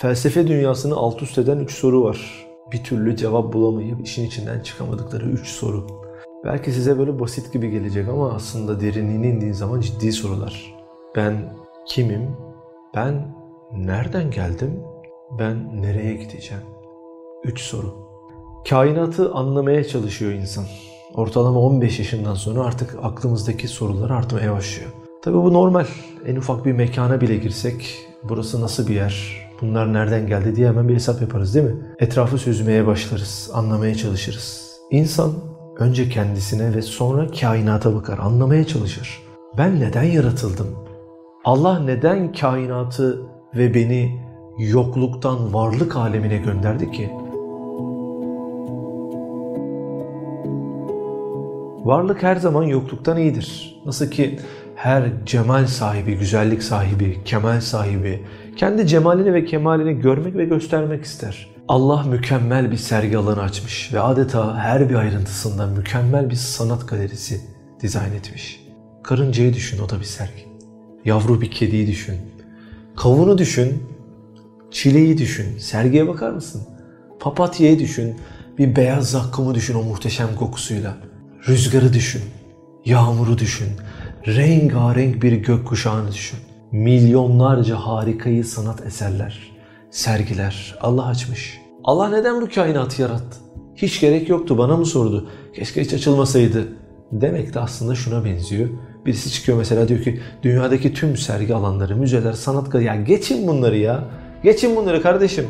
Felsefe dünyasını alt üst eden 3 soru var. Bir türlü cevap bulamayıp işin içinden çıkamadıkları 3 soru. Belki size böyle basit gibi gelecek ama aslında derinliğine indiğin zaman ciddi sorular. Ben kimim? Ben nereden geldim? Ben nereye gideceğim? 3 soru. Kainatı anlamaya çalışıyor insan. Ortalama 15 yaşından sonra artık aklımızdaki sorular artmaya başlıyor. Tabii bu normal. En ufak bir mekana bile girsek burası nasıl bir yer, bunlar nereden geldi diye hemen bir hesap yaparız değil mi? Etrafı süzmeye başlarız, anlamaya çalışırız. İnsan önce kendisine ve sonra kainata bakar, anlamaya çalışır. Ben neden yaratıldım? Allah neden kainatı ve beni yokluktan varlık alemine gönderdi ki? Varlık her zaman yokluktan iyidir. Nasıl ki her cemal sahibi, güzellik sahibi, kemal sahibi kendi cemalini ve kemalini görmek ve göstermek ister. Allah mükemmel bir sergi alanı açmış ve adeta her bir ayrıntısında mükemmel bir sanat galerisi dizayn etmiş. Karıncayı düşün o da bir sergi. Yavru bir kediyi düşün. Kavunu düşün. Çileği düşün. Sergiye bakar mısın? Papatyayı düşün. Bir beyaz zakkumu düşün o muhteşem kokusuyla. Rüzgarı düşün. Yağmuru düşün. Rengarenk bir gökkuşağını düşün. Milyonlarca harikayı sanat eserler, sergiler Allah açmış. Allah neden bu kainatı yarattı? Hiç gerek yoktu bana mı sordu? Keşke hiç açılmasaydı. Demek de aslında şuna benziyor. Birisi çıkıyor mesela diyor ki dünyadaki tüm sergi alanları, müzeler, sanat ya geçin bunları ya. Geçin bunları kardeşim.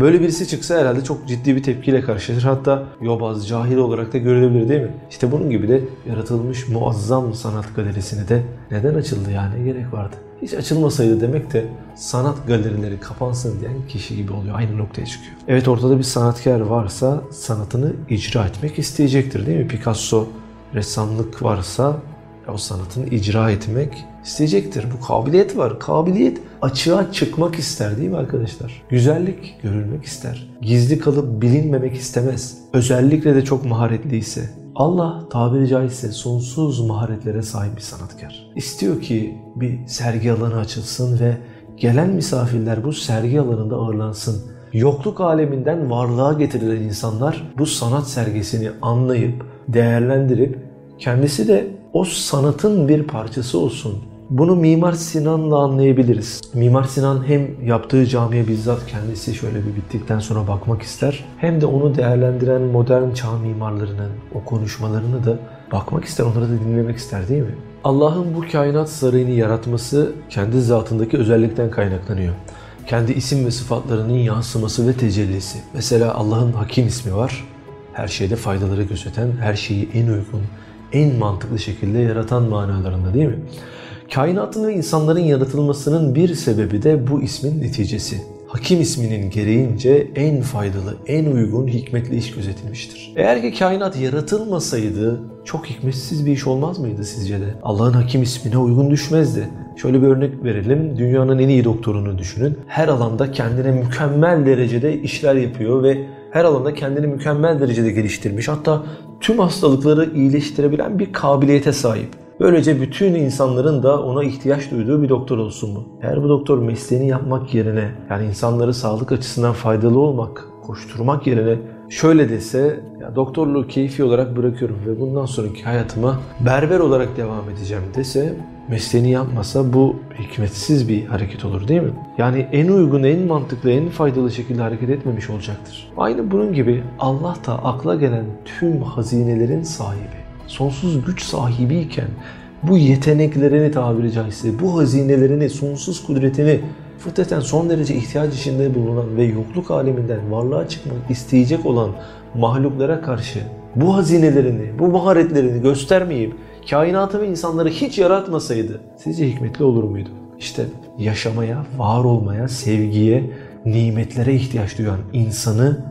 Böyle birisi çıksa herhalde çok ciddi bir tepkiyle karşılaşır. Hatta yobaz, cahil olarak da görülebilir değil mi? İşte bunun gibi de yaratılmış muazzam sanat galerisini de neden açıldı yani gerek vardı. Hiç açılmasaydı demek de sanat galerileri kapansın diyen kişi gibi oluyor. Aynı noktaya çıkıyor. Evet ortada bir sanatkar varsa sanatını icra etmek isteyecektir değil mi? Picasso ressamlık varsa o sanatını icra etmek isteyecektir. Bu kabiliyet var. Kabiliyet açığa çıkmak ister değil mi arkadaşlar? Güzellik görülmek ister. Gizli kalıp bilinmemek istemez. Özellikle de çok maharetliyse. Allah tabiri caizse sonsuz maharetlere sahip bir sanatkar. İstiyor ki bir sergi alanı açılsın ve gelen misafirler bu sergi alanında ağırlansın. Yokluk aleminden varlığa getirilen insanlar bu sanat sergisini anlayıp, değerlendirip kendisi de o sanatın bir parçası olsun. Bunu Mimar Sinan'la anlayabiliriz. Mimar Sinan hem yaptığı camiye bizzat kendisi şöyle bir bittikten sonra bakmak ister. Hem de onu değerlendiren modern çağ mimarlarının o konuşmalarını da bakmak ister, onları da dinlemek ister değil mi? Allah'ın bu kainat sarayını yaratması kendi zatındaki özellikten kaynaklanıyor. Kendi isim ve sıfatlarının yansıması ve tecellisi. Mesela Allah'ın Hakim ismi var. Her şeyde faydaları gözeten, her şeyi en uygun, en mantıklı şekilde yaratan manalarında değil mi? Kainatın ve insanların yaratılmasının bir sebebi de bu ismin neticesi. Hakim isminin gereğince en faydalı, en uygun, hikmetli iş gözetilmiştir. Eğer ki kainat yaratılmasaydı çok hikmetsiz bir iş olmaz mıydı sizce de? Allah'ın hakim ismine uygun düşmezdi. Şöyle bir örnek verelim. Dünyanın en iyi doktorunu düşünün. Her alanda kendine mükemmel derecede işler yapıyor ve her alanda kendini mükemmel derecede geliştirmiş. Hatta tüm hastalıkları iyileştirebilen bir kabiliyete sahip. Böylece bütün insanların da ona ihtiyaç duyduğu bir doktor olsun mu? Eğer bu doktor mesleğini yapmak yerine yani insanları sağlık açısından faydalı olmak, koşturmak yerine şöyle dese ya doktorluğu keyfi olarak bırakıyorum ve bundan sonraki hayatıma berber olarak devam edeceğim dese mesleğini yapmasa bu hikmetsiz bir hareket olur değil mi? Yani en uygun, en mantıklı, en faydalı şekilde hareket etmemiş olacaktır. Aynı bunun gibi Allah da akla gelen tüm hazinelerin sahibi, sonsuz güç sahibiyken bu yeteneklerini tabiri caizse, bu hazinelerini, sonsuz kudretini fıtraten son derece ihtiyaç içinde bulunan ve yokluk aleminden varlığa çıkmak isteyecek olan mahluklara karşı bu hazinelerini, bu maharetlerini göstermeyip kainatı ve insanları hiç yaratmasaydı sizce hikmetli olur muydu? İşte yaşamaya, var olmaya, sevgiye, nimetlere ihtiyaç duyan insanı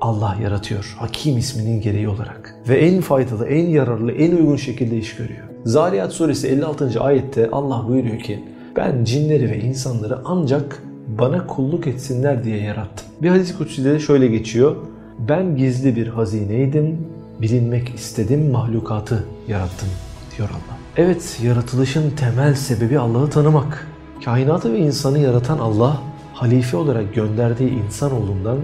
Allah yaratıyor. Hakim isminin gereği olarak. Ve en faydalı, en yararlı, en uygun şekilde iş görüyor. Zariyat suresi 56. ayette Allah buyuruyor ki ben cinleri ve insanları ancak bana kulluk etsinler diye yarattım. Bir hadis-i kutsi'de de şöyle geçiyor. Ben gizli bir hazineydim, bilinmek istedim, mahlukatı yarattım diyor Allah. Evet, yaratılışın temel sebebi Allah'ı tanımak. Kainatı ve insanı yaratan Allah halife olarak gönderdiği insanoğlundan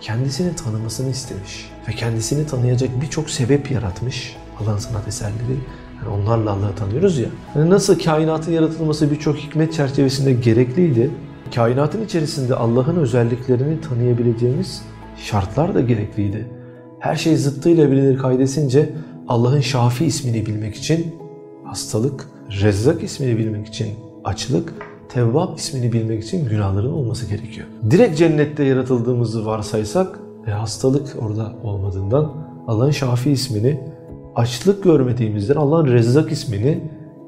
kendisini tanımasını istemiş. Ve kendisini tanıyacak birçok sebep yaratmış Allah'ın sanat eserleri. Yani onlarla Allah'ı tanıyoruz ya. Yani nasıl kainatın yaratılması birçok hikmet çerçevesinde gerekliydi. Kainatın içerisinde Allah'ın özelliklerini tanıyabileceğimiz şartlar da gerekliydi. Her şey zıttıyla bilinir kaydesince Allah'ın Şafi ismini bilmek için hastalık, Rezzak ismini bilmek için açlık, Tevvab ismini bilmek için günahların olması gerekiyor. Direkt cennette yaratıldığımızı varsaysak ve hastalık orada olmadığından Allah'ın Şafi ismini, açlık görmediğimizden Allah'ın Rezzak ismini,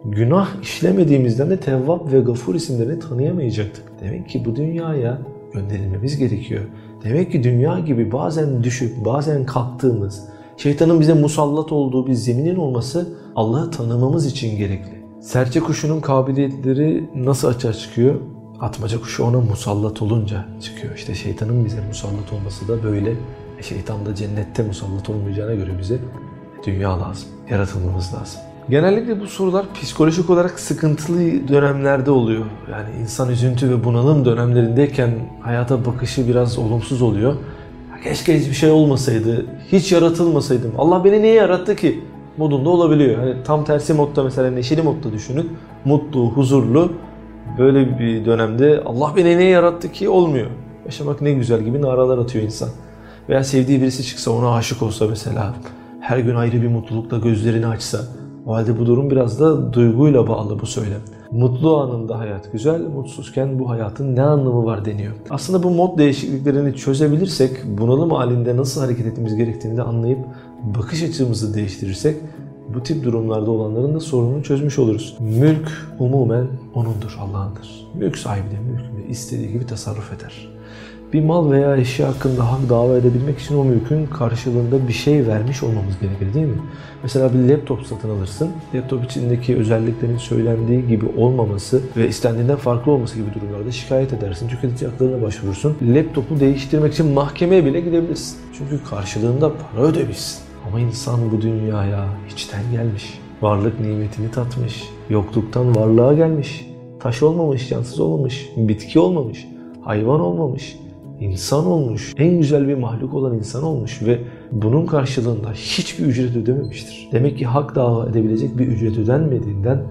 günah işlemediğimizden de Tevvab ve Gafur isimlerini tanıyamayacaktık. Demek ki bu dünyaya gönderilmemiz gerekiyor. Demek ki dünya gibi bazen düşüp bazen kalktığımız, şeytanın bize musallat olduğu bir zeminin olması Allah'ı tanımamız için gerekli. Serçe kuşunun kabiliyetleri nasıl açığa çıkıyor? Atmaca kuşu ona musallat olunca çıkıyor. İşte şeytanın bize musallat olması da böyle. E şeytan da cennette musallat olmayacağına göre bize dünya lazım. Yaratılmamız lazım. Genellikle bu sorular psikolojik olarak sıkıntılı dönemlerde oluyor. Yani insan üzüntü ve bunalım dönemlerindeyken hayata bakışı biraz olumsuz oluyor. Keşke hiçbir şey olmasaydı, hiç yaratılmasaydım. Allah beni niye yarattı ki? Modunda olabiliyor. Hani tam tersi modda mesela neşeli modda düşünün. Mutlu, huzurlu böyle bir dönemde Allah beni niye yarattı ki olmuyor. Yaşamak ne güzel gibi naralar atıyor insan. Veya sevdiği birisi çıksa ona aşık olsa mesela her gün ayrı bir mutlulukla gözlerini açsa o halde bu durum biraz da duyguyla bağlı bu söylem. Mutlu anında hayat güzel, mutsuzken bu hayatın ne anlamı var deniyor. Aslında bu mod değişikliklerini çözebilirsek bunalım halinde nasıl hareket etmemiz gerektiğini de anlayıp bakış açımızı değiştirirsek bu tip durumlarda olanların da sorununu çözmüş oluruz. Mülk umumen O'nundur, Allah'ındır. Mülk sahibi de mülkünde istediği gibi tasarruf eder. Bir mal veya eşya hakkında hak dava edebilmek için o mülkün karşılığında bir şey vermiş olmamız gerekir değil mi? Mesela bir laptop satın alırsın. Laptop içindeki özelliklerin söylendiği gibi olmaması ve istendiğinden farklı olması gibi durumlarda şikayet edersin. Tüketici haklarına başvurursun. Laptopu değiştirmek için mahkemeye bile gidebilirsin. Çünkü karşılığında para ödemişsin. Ama insan bu dünyaya içten gelmiş. Varlık nimetini tatmış. Yokluktan varlığa gelmiş. Taş olmamış, cansız olmamış, bitki olmamış, hayvan olmamış insan olmuş, en güzel bir mahluk olan insan olmuş ve bunun karşılığında hiçbir ücret ödememiştir. Demek ki hak dava edebilecek bir ücret ödenmediğinden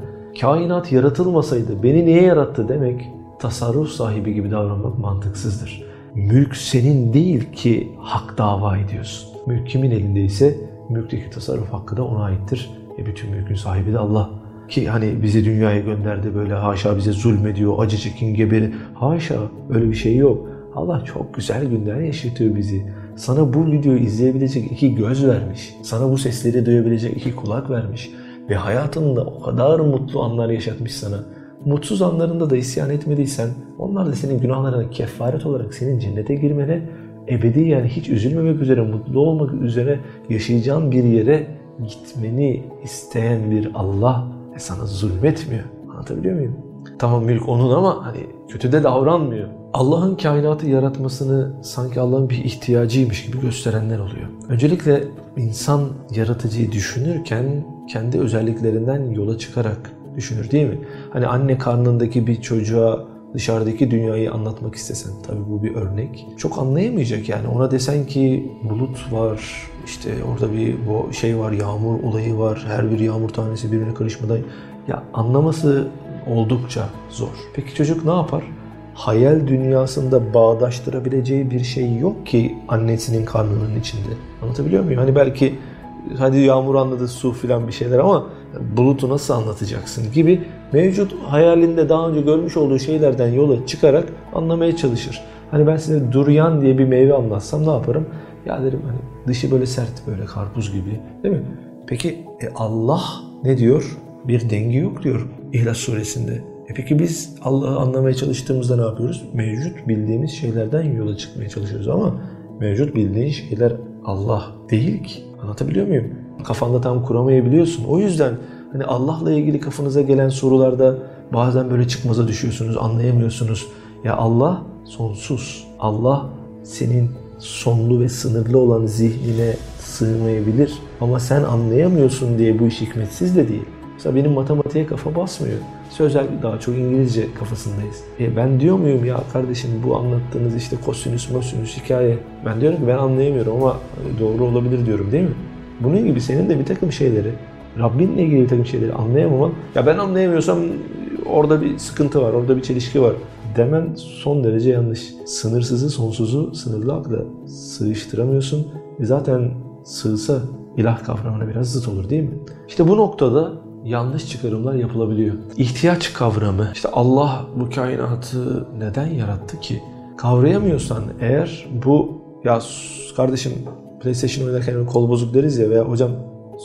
kainat yaratılmasaydı beni niye yarattı demek tasarruf sahibi gibi davranmak mantıksızdır. Mülk senin değil ki hak dava ediyorsun. Mülk kimin elindeyse mülkteki tasarruf hakkı da ona aittir. E bütün mülkün sahibi de Allah. Ki hani bizi dünyaya gönderdi böyle haşa bize zulmediyor, acı çekin geberi. Haşa öyle bir şey yok. Allah çok güzel günler yaşatıyor bizi. Sana bu videoyu izleyebilecek iki göz vermiş. Sana bu sesleri duyabilecek iki kulak vermiş. Ve hayatında o kadar mutlu anlar yaşatmış sana. Mutsuz anlarında da isyan etmediysen onlar da senin günahlarına kefaret olarak senin cennete girmene ebedi yani hiç üzülmemek üzere, mutlu olmak üzere yaşayacağın bir yere gitmeni isteyen bir Allah sana zulmetmiyor. Anlatabiliyor muyum? Tamam mülk onun ama hani kötü de davranmıyor. Allah'ın kainatı yaratmasını sanki Allah'ın bir ihtiyacıymış gibi gösterenler oluyor. Öncelikle insan yaratıcıyı düşünürken kendi özelliklerinden yola çıkarak düşünür değil mi? Hani anne karnındaki bir çocuğa dışarıdaki dünyayı anlatmak istesen tabii bu bir örnek. Çok anlayamayacak yani ona desen ki bulut var işte orada bir bu şey var yağmur olayı var her bir yağmur tanesi birbirine karışmadan ya anlaması oldukça zor. Peki çocuk ne yapar? Hayal dünyasında bağdaştırabileceği bir şey yok ki annesinin karnının içinde. Anlatabiliyor muyum? Hani belki hadi yağmur anladı su filan bir şeyler ama bulutu nasıl anlatacaksın gibi mevcut hayalinde daha önce görmüş olduğu şeylerden yola çıkarak anlamaya çalışır. Hani ben size duryan diye bir meyve anlatsam ne yaparım? Ya derim hani dışı böyle sert böyle karpuz gibi değil mi? Peki e Allah ne diyor? Bir dengi yok diyor İhlas suresinde. E peki biz Allah'ı anlamaya çalıştığımızda ne yapıyoruz? Mevcut bildiğimiz şeylerden yola çıkmaya çalışıyoruz ama mevcut bildiğin şeyler Allah değil ki. Anlatabiliyor muyum? Kafanda tam kuramayabiliyorsun. O yüzden hani Allah'la ilgili kafanıza gelen sorularda bazen böyle çıkmaza düşüyorsunuz, anlayamıyorsunuz. Ya Allah sonsuz. Allah senin sonlu ve sınırlı olan zihnine sığmayabilir. Ama sen anlayamıyorsun diye bu iş hikmetsiz de değil. Mesela benim matematiğe kafa basmıyor. Sözel daha çok İngilizce kafasındayız. E ben diyor muyum ya kardeşim bu anlattığınız işte kosinüs, mosinüs hikaye. Ben diyorum ki ben anlayamıyorum ama doğru olabilir diyorum değil mi? Bunun gibi senin de bir takım şeyleri, Rabbinle ilgili bir takım şeyleri anlayamaman, ya ben anlayamıyorsam orada bir sıkıntı var, orada bir çelişki var demen son derece yanlış. Sınırsızı sonsuzu sınırlı akla sığıştıramıyorsun. E zaten sığsa ilah kavramına biraz zıt olur değil mi? İşte bu noktada yanlış çıkarımlar yapılabiliyor. İhtiyaç kavramı, işte Allah bu kainatı neden yarattı ki? Kavrayamıyorsan eğer bu ya kardeşim PlayStation oynarken kol bozuk deriz ya veya hocam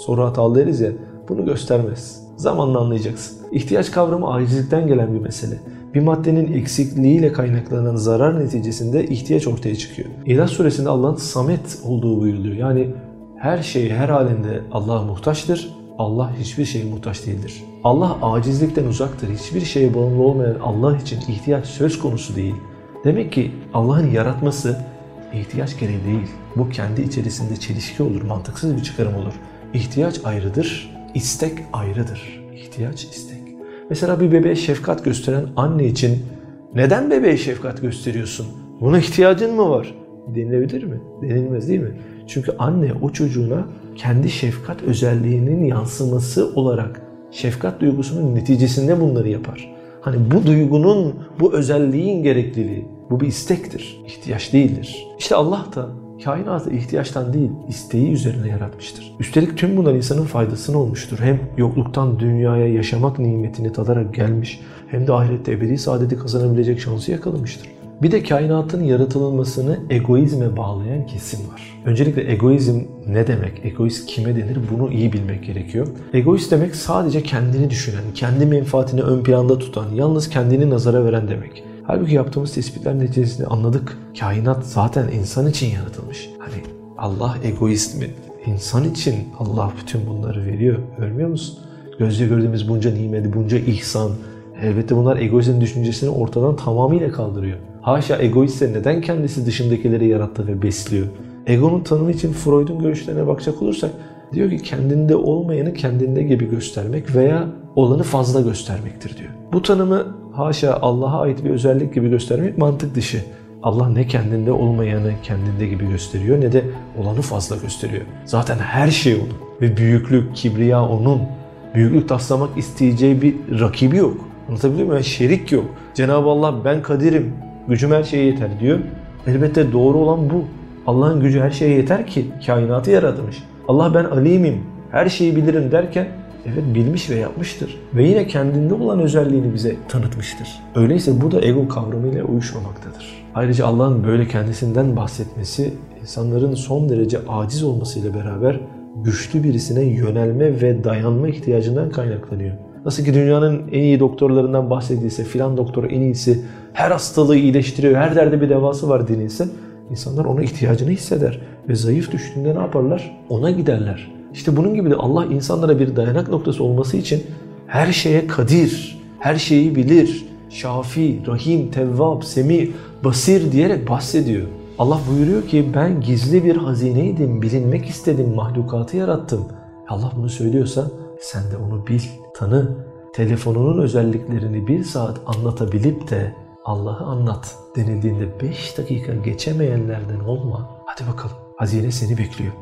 soru hatalı deriz ya bunu göstermez. Zamanla anlayacaksın. İhtiyaç kavramı acizlikten gelen bir mesele. Bir maddenin eksikliğiyle kaynaklanan zarar neticesinde ihtiyaç ortaya çıkıyor. İlah suresinde Allah'ın samet olduğu buyuruluyor. Yani her şeyi her halinde Allah'a muhtaçtır. Allah hiçbir şeye muhtaç değildir. Allah acizlikten uzaktır. Hiçbir şeye bağımlı olmayan Allah için ihtiyaç söz konusu değil. Demek ki Allah'ın yaratması ihtiyaç gereği değil. Bu kendi içerisinde çelişki olur, mantıksız bir çıkarım olur. İhtiyaç ayrıdır, istek ayrıdır. İhtiyaç, istek. Mesela bir bebeğe şefkat gösteren anne için neden bebeğe şefkat gösteriyorsun? Buna ihtiyacın mı var? Denilebilir mi? Denilmez değil mi? Çünkü anne o çocuğuna kendi şefkat özelliğinin yansıması olarak şefkat duygusunun neticesinde bunları yapar. Hani bu duygunun, bu özelliğin gerekliliği, bu bir istektir, ihtiyaç değildir. İşte Allah da kainatı ihtiyaçtan değil, isteği üzerine yaratmıştır. Üstelik tüm bunlar insanın faydasına olmuştur. Hem yokluktan dünyaya yaşamak nimetini tadarak gelmiş, hem de ahirette ebedi saadeti kazanabilecek şansı yakalamıştır. Bir de kainatın yaratılmasını egoizme bağlayan kesim var. Öncelikle egoizm ne demek? Egoist kime denir? Bunu iyi bilmek gerekiyor. Egoist demek sadece kendini düşünen, kendi menfaatini ön planda tutan, yalnız kendini nazara veren demek. Halbuki yaptığımız tespitler neticesinde anladık. Kainat zaten insan için yaratılmış. Hani Allah egoist mi? İnsan için Allah bütün bunları veriyor. Görmüyor musun? Gözle gördüğümüz bunca nimeti, bunca ihsan. Elbette bunlar egoizm düşüncesini ortadan tamamıyla kaldırıyor. Haşa egoistse neden kendisi dışındakileri yarattı ve besliyor? Egonun tanımı için Freud'un görüşlerine bakacak olursak diyor ki kendinde olmayanı kendinde gibi göstermek veya olanı fazla göstermektir diyor. Bu tanımı haşa Allah'a ait bir özellik gibi göstermek mantık dışı. Allah ne kendinde olmayanı kendinde gibi gösteriyor ne de olanı fazla gösteriyor. Zaten her şey onun ve büyüklük, kibriya onun. Büyüklük taslamak isteyeceği bir rakibi yok. Anlatabiliyor muyum? Yani şerik yok. Cenab-ı Allah ben kadirim, gücüm her şeye yeter diyor. Elbette doğru olan bu. Allah'ın gücü her şeye yeter ki kainatı yaratmış. Allah ben alimim, her şeyi bilirim derken evet bilmiş ve yapmıştır. Ve yine kendinde olan özelliğini bize tanıtmıştır. Öyleyse bu da ego kavramıyla uyuşmamaktadır. Ayrıca Allah'ın böyle kendisinden bahsetmesi insanların son derece aciz olmasıyla beraber güçlü birisine yönelme ve dayanma ihtiyacından kaynaklanıyor. Nasıl ki dünyanın en iyi doktorlarından bahsedilse, filan doktor en iyisi, her hastalığı iyileştiriyor, her derde bir devası var denilse, insanlar ona ihtiyacını hisseder. Ve zayıf düştüğünde ne yaparlar? Ona giderler. İşte bunun gibi de Allah insanlara bir dayanak noktası olması için her şeye kadir, her şeyi bilir, şafi, rahim, tevvab, semi, basir diyerek bahsediyor. Allah buyuruyor ki ben gizli bir hazineydim, bilinmek istedim, mahlukatı yarattım. Allah bunu söylüyorsa sen de onu bil, tanı. Telefonunun özelliklerini bir saat anlatabilip de Allah'ı anlat denildiğinde 5 dakika geçemeyenlerden olma. Hadi bakalım hazine seni bekliyor.